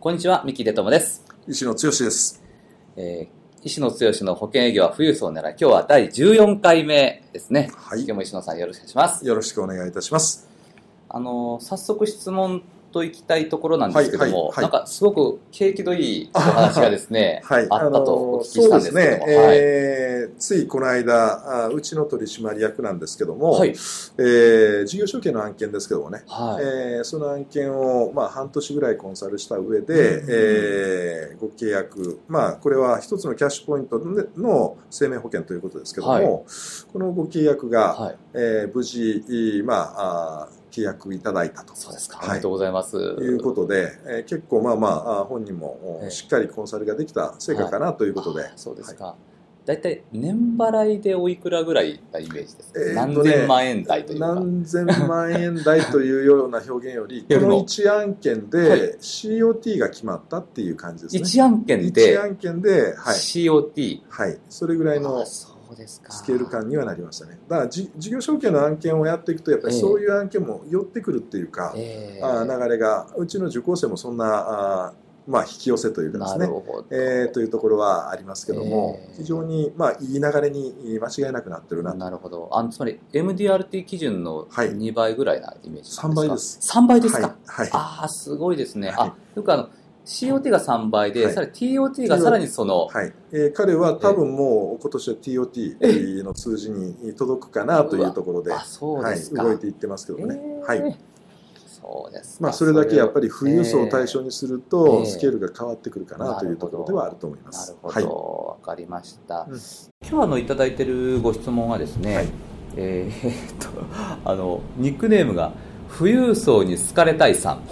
こんにちは三木出友です。石野剛です、えー石野剛の保険営業は富裕層を狙い今日は第14回目ですね、はい、今日も石野さんよろしくお願いします。よろしくお願いいたします。あの早速質問と行きたいところなんですけども、はいはいはい、なんかすごく景気のいいお話がですね、はい、あったとお聞きしたんですけども、ね。えー、ついこの間あ、うちの取締役なんですけども、はい、えー、事業承継の案件ですけどもね、はい、えー、その案件を、まあ、半年ぐらいコンサルした上で、うん、えー、ご契約、まあ、これは一つのキャッシュポイントの生命保険ということですけども、はい、このご契約が、はい、えー、無事、まあ、あ契約いただいたと。そうですか。ありがとうございます。いうことで、えー、結構まあまあ、本人もしっかりコンサルができた成果かなということで。はい、そうですか。大体年払いでおいくらぐらいなイメージですか、えーね、何千万円台というか。何千万円台というような表現より この1案件で COT が決まったっていう感じですね。1案件で1案件で、はい、COT はい。それぐらいのスケール感にはなりましたね。だから事業承継の案件をやっていくとやっぱりそういう案件も寄ってくるっていうか、えー、あ流れがうちの受講生もそんなあまあ、引き寄せというかですね、えー、というところはありますけども、えー、非常に、まあ、いい流れに間違いなくなってるな。なるほど。あのつまり MDRT 基準の2倍ぐらいなイメージですか、はい、3倍です。3倍ですか、はい、はい、ああすごいですね、はい、あよくあの COT が3倍で、はい、さらに TOT がさらにその、はい。えー、彼は多分もう今年は TOT の数字に届くかなというところで、はい、動いていってますけどね。えー、はい。そうですまあ、それだけやっぱり富裕層を対象にすると、スケールが変わってくるかなというところではあると思います。なるほど、わ、はい、かりました。うん、今日あのいただいているご質問はですね、はい、えー、っとあのニックネームが富裕層に好かれたいさん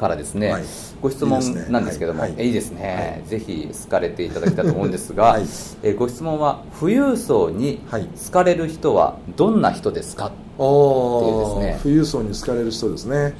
からですね。はい。ご質問なんですけども、い。いいですね、はい、ぜひ好かれていただきたいと思うんですが、はい、えご質問は富裕層に好かれる人はどんな人ですか、はい、っていうですね。富裕層に好かれる人ですね。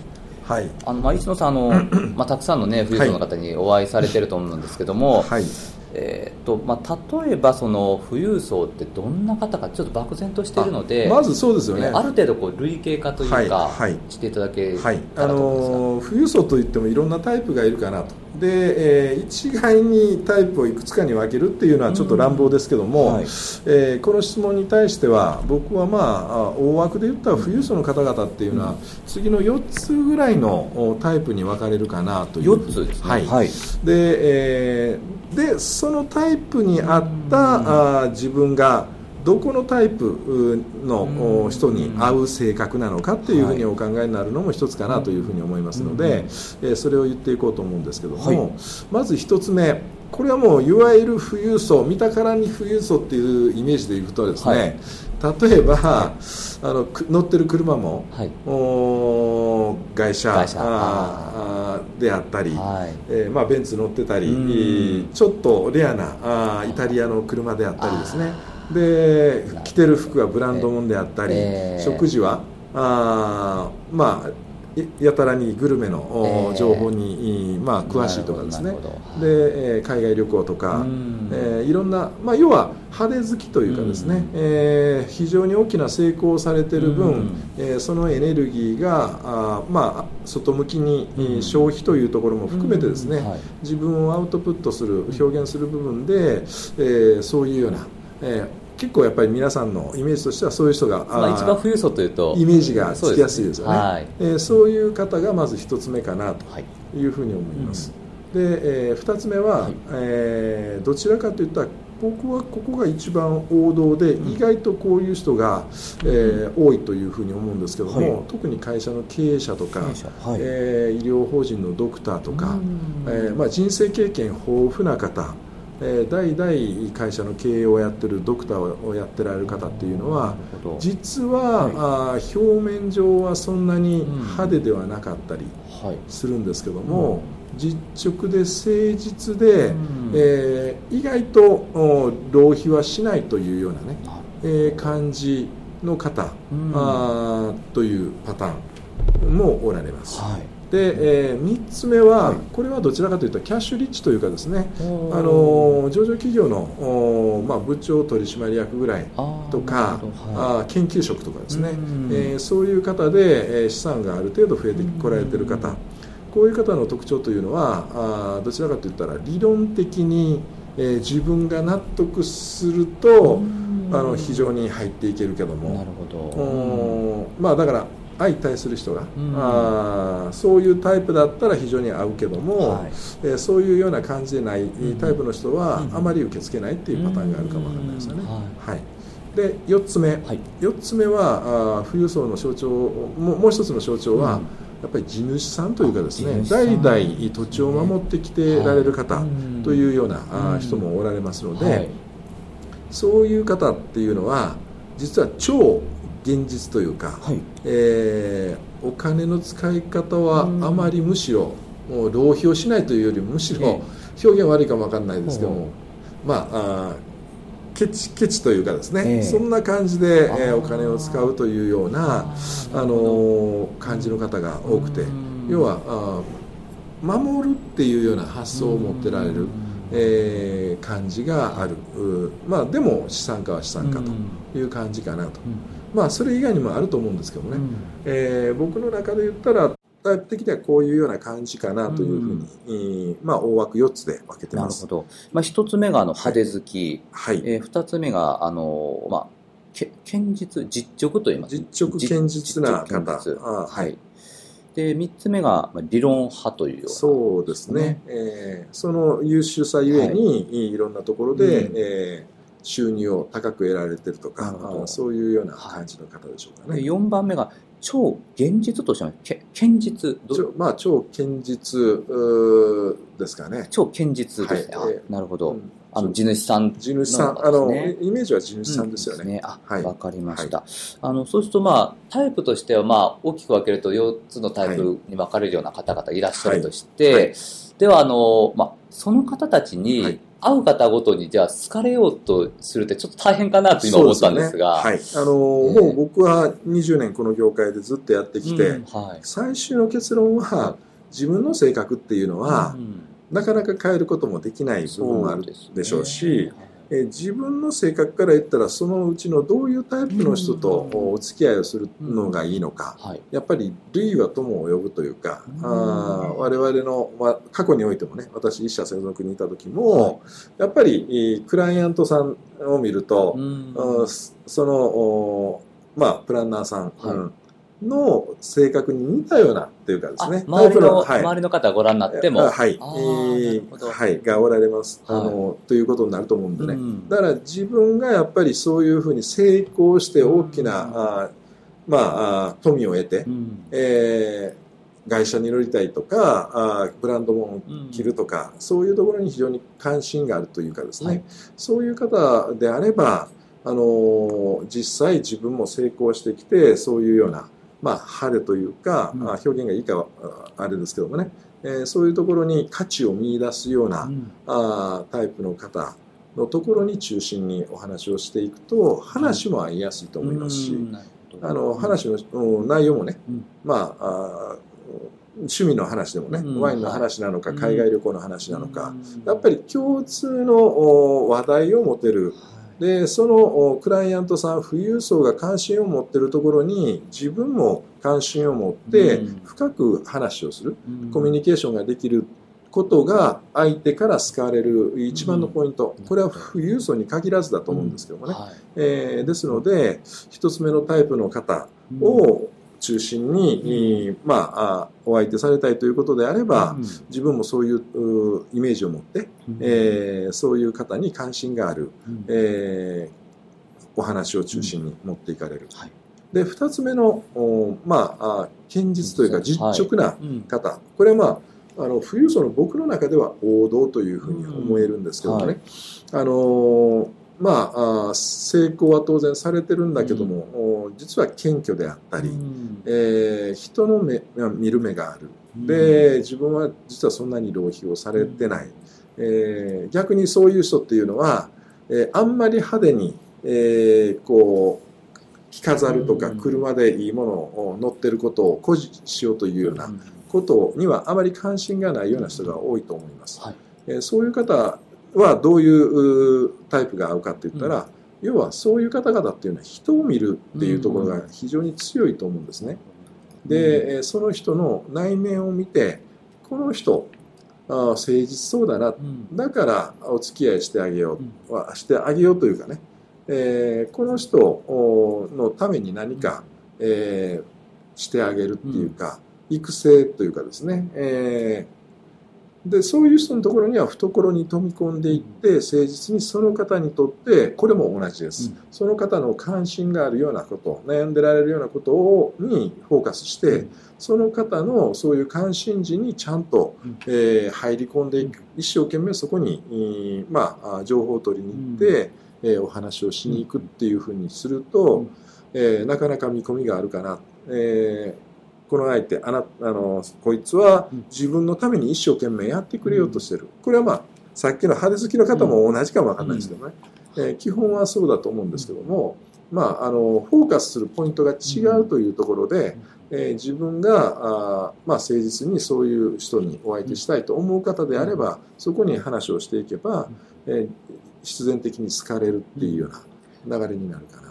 はい、あのまあ、石野さんあの、まあ、たくさんの、ね、富裕層の方にお会いされてると思うんですけども、はいえーとまあ、例えばその富裕層ってどんな方かちょっと漠然としているのでまずそうですよね、ある程度こう類型化というか、はい、していただけたらと思うんですが、はい、あの富裕層といってもいろんなタイプがいるかなと。で、えー、一概にタイプをいくつかに分けるっていうのはちょっと乱暴ですけども、うんはい、えー、この質問に対しては僕はまあ大枠で言ったら富裕層の方々っていうのは、次の4つぐらいのタイプに分かれるかなという。4つですね、はい、はい、で、えー、でそのタイプに合った、あ自分がどこのタイプの人に合う性格なのかっていうふうにお考えになるのも一つかなというふうに思いますので、えそれを言っていこうと思うんですけども、はい、まず一つ目これはもういわゆる富裕層見たからに富裕層っていうイメージでいくとですね、はい、例えば、はい、あの乗ってる車も、はい、お外車外車。あであったり、はい。えーまあ、ベンツ乗ってたりちょっとレアなあイタリアの車であったりですね。で着てる服はブランド物であったり、えー、食事はあまあやたらにグルメの情報に、まあ、詳しいとかですね。で海外旅行とか、えー、いろんな、まあ、要は派手好きというかですね、えー、非常に大きな成功をされている分、えー、そのエネルギーがあ、まあ、外向きに消費というところも含めてですね、はい、自分をアウトプットする表現する部分で、えー、そういうような、えー結構やっぱり皆さんのイメージとしてはそういう人が、まあ、一番富裕層というとイメージがつきやすいですよね。そう、はい。えー、そういう方がまず一つ目かなとい。うふうに思います、はいうん、で、えー、2つ目は、はい、えー、どちらかといったら僕はここが一番王道で、意外とこういう人が、えー、多いというふうに思うんですけども、はい、特に会社の経営者とか、はい、えー、医療法人のドクターとか、えーまあ、人生経験豊富な方え代々会社の経営をやってるドクターをやってられる方っていうのは実は、はい、あ表面上はそんなに派手ではなかったりするんですけども、実直で誠実で、うん、えー、意外と浪費はしないというようなね、えー、感じの方、うん、あというパターンもおられます。はいで、えー、3つ目は、これはどちらかというとキャッシュリッチというかですね、あの上場企業の、まあ、部長取締役ぐらいとかあ、研究職とかですね、えー、そういう方で、えー、資産がある程度増えてこられてる方。こういう方の特徴というのはあどちらかといったら理論的に、えー、自分が納得するとあの非常に入っていけるけども。なるほど。まあだから相対する人が、うん、あそういうタイプだったら非常に合うけども、はい、えー、そういうような感じでないタイプの人はあまり受け付けないっていうパターンがあるかもわからないですよね。はい、はい。で4つ目、はい、4つ目はあ富裕層の象徴ももう一つの象徴は、うん、やっぱり地主さんというかですね代々土地を守ってきてられる方というような、はい、あ人もおられますので、はい、そういう方っていうのは実は超現実というか、はい、えー、お金の使い方はあまりむしろもう浪費をしないというよりむしろ、表現悪いかも分かんないですけども、まああケチケチというかですね、えー、そんな感じで、えー、お金を使うというようなあのー、感じの方が多くて要はあ守るっていうような発想を持ってられる。えー、感じがある、まあ、でも資産家は資産家という感じかなと、まあ、それ以外にもあると思うんですけどね、うん、えー、僕の中で言ったらタイプ的にはこういうような感じかなというふうに、うん、まあ、大枠4つで分けてます。なるほど。まあ、1つ目があの派手好き、はい、えー、2つ目があの、まあ、け堅実、実直と言います、実直、堅実な方。はい。で、3つ目が理論派というような、そうですね。えー、その優秀さゆえに、はい、いろんなところで、うん、えー収入を高く得られてるとかそういうような感じの方でしょうかね。4番目が超現実としては堅実。まあ超堅実ですかね。超堅実です。ね、はい、なるほど、うん、あの地主さん、地主さんあのイメージは地主さんですよね。うん、ね。あ、はい、分かりました、はい、あのそうするとまあタイプとしてはまあ大きく分けると4つのタイプに分かれるような方々いらっしゃるとして、ではあの、まあ、その方たちに、会う方ごとにじゃあ好かれようとするってちょっと大変かなと今思ったんですが。すね、はい。あのー、もう僕は20年この業界でずっとやってきて、うん。はい、最終の結論は自分の性格っていうのは、うん、なかなか変えることもできない部分もあるでしょうし、え自分の性格から言ったらそのうちのどういうタイプの人とお付き合いをするのがいいのか、うん。はい、やっぱり類は友を呼ぶというか、うん、あ我々の、まあ、過去においてもね私一社専属にいた時も、はい、やっぱりクライアントさんを見ると、うん、そのまあプランナーさん、はいの性格に似たようなっていうかですね。周りの、はい、周りの方ご覧になっても。はい。えー、はい。がおられます。あの、ということになると思うんでね。うん、だから自分がやっぱりそういうふうに成功して大きな、うん、あまああ、富を得て、うん、えー、会社に乗りたいとかあブランド物を着るとか、うん、そういうところに非常に関心があるというかですね、はい、そういう方であれば、あの実際自分も成功してきてそういうようなまあ、晴れというか、うん、表現がいいかはあれですけどもね、えー、そういうところに価値を見出すような、うん、あタイプの方のところに中心にお話をしていくと話も合いやすいと思いますし、あの話の内容もね、まああ趣味の話でもね、ワインの話なのか、海外旅行の話なのか、やっぱり共通の話題を持てる、でそのクライアントさん富裕層が関心を持ってるところに自分も関心を持って深く話をする、うん、コミュニケーションができることが相手から好かれる一番のポイント、これは富裕層に限らずだと思うんですけどもね、うん。はい、えー、ですので一つ目のタイプの方を中心に、うん、まあ、お相手されたいということであれば、うん、自分もそういうイメージを持って、うん、えー、そういう方に関心がある、うん、えー、お話を中心に持っていかれる。はい、で2つ目の、まあ、堅実というか実。直な方、はい、これはまああの富裕層の僕の中では王道というふうに思えるんですけどもね、はい、あのまあ、成功は当然されてるんだけども、うん、実は謙虚であったり、うん、えー、人の目見る目がある、で自分は実はそんなに浪費をされてない、えー、逆にそういう人っていうのは、えー、あんまり派手に、えー、こう着飾るとか車でいいものを乗ってることを誇示しようというようなことにはあまり関心がないような人が多いと思います。はい、えー、そういう方はどういうタイプが合うかって言ったら、うん、要はそういう方々っていうのは人を見るっていうところが非常に強いと思うんですね。で、うん、その人の内面を見てこの人あ誠実そうだな、うん、だからお付き合いしてあげよう、うん、してあげようというかね、えー、この人のために何か、えー、してあげるっていうか、育成というかですね、えーでそういう人のところには懐に飛び込んでいって誠実にその方にとってこれも同じです、うん、その方の関心があるようなこと悩んでられるようなことをにフォーカスして、うん、その方のそういう関心事にちゃんと、うん、えー、入り込んでいく。一生懸命そこに、まあ、情報を取りに行って、えー、お話をしに行くっていうふうにすると、えー、なかなか見込みがあるかな。えーこの相手あなあのこいつは自分のために一生懸命やってくれようとしてる、これはまあさっきの派手好きの方も同じかもわかんないですけどね、えー、基本はそうだと思うんですけども、まあ、あのフォーカスするポイントが違うというところで、えー、自分があ、まあ、誠実にそういう人にお相手したいと思う方であればそこに話をしていけば、えー、必然的に好かれるっていうような流れになるかな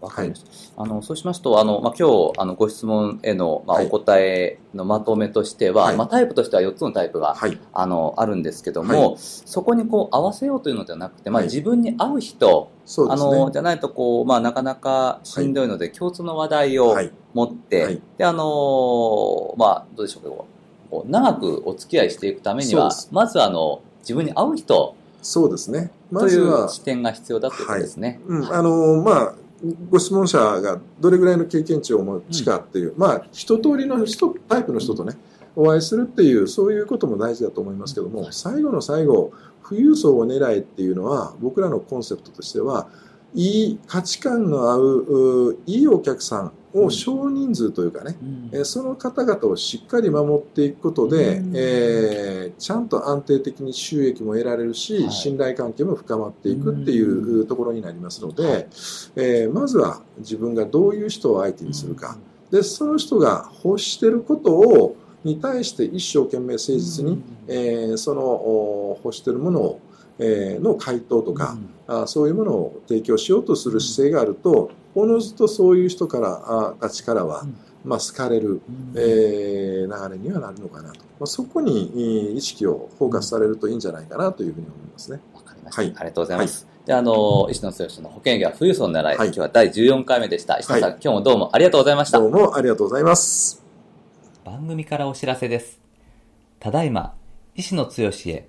わかりました。はい、あの、そうしますと、あの、まあ、今日、あの、ご質問への、まあ、お答えのまとめとしては、はい、まあ、タイプとしては4つのタイプが、はい、あの、あるんですけども、そこにこう、合わせようというのではなくて、まあ、自分に合う人、あの、じゃないと、こう、まあ、なかなかしんどいので、共通の話題を持って、で、あの、まあ、どうでしょうか、こう長くお付き合いしていくためには、まず、あの、自分に合う人、そうですね。まずは。という視点が必要だということですね。うん、あの、まあ、ご質問者がどれぐらいの経験値をお持ちかっていう、うん、まあ一通りの人タイプの人とねお会いするっていうそういうことも大事だと思いますけども最後の最後富裕層を狙えっていうのは僕らのコンセプトとしてはいい価値観の合ういいお客さんを少人数というかね、うん、その方々をしっかり守っていくことで、うん、えー、ちゃんと安定的に収益も得られるし、はい、信頼関係も深まっていくっていうところになりますので、うん、えー、まずは自分がどういう人を相手にするか、でその人が欲してることをに対して一生懸命誠実に、えー、その欲してるものをえの回答とか、あそういうものを提供しようとする姿勢があるとおのずとそういう人からあたちからは、まあ、好かれる、えー、流れにはなるのかなと、まあ、そこに意識をフォーカスされるといいんじゃないかなというふうに思いますね。わかりました。はい、ありがとうございます。はい、で、あの、石野剛の保険業は富裕層の狙い、はい、今日は第14回目でした。石野さん、はい、今日もどうもありがとうございました。どうもありがとうございます。番組からお知らせです。ただいま、石野剛へ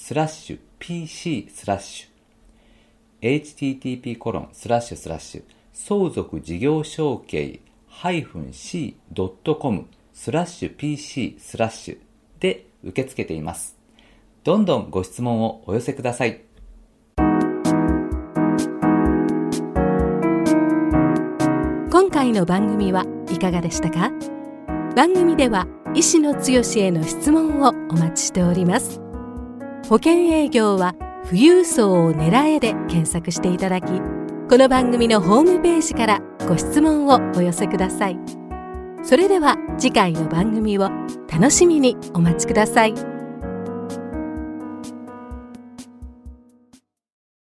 スラッシュ pc スラッシュ http コロンスラッシュスラッシュ相続事業承継 -c.com スラッシュ pc スラッシュで受け付けています。どんどんご質問をお寄せください。今回の番組はいかがでしたか？番組では医師の強への質問をお待ちしております。保険営業は富裕層を狙えで検索していただきこの番組のホームページからご質問をお寄せくださいそれでは次回の番組を楽しみにお待ちください。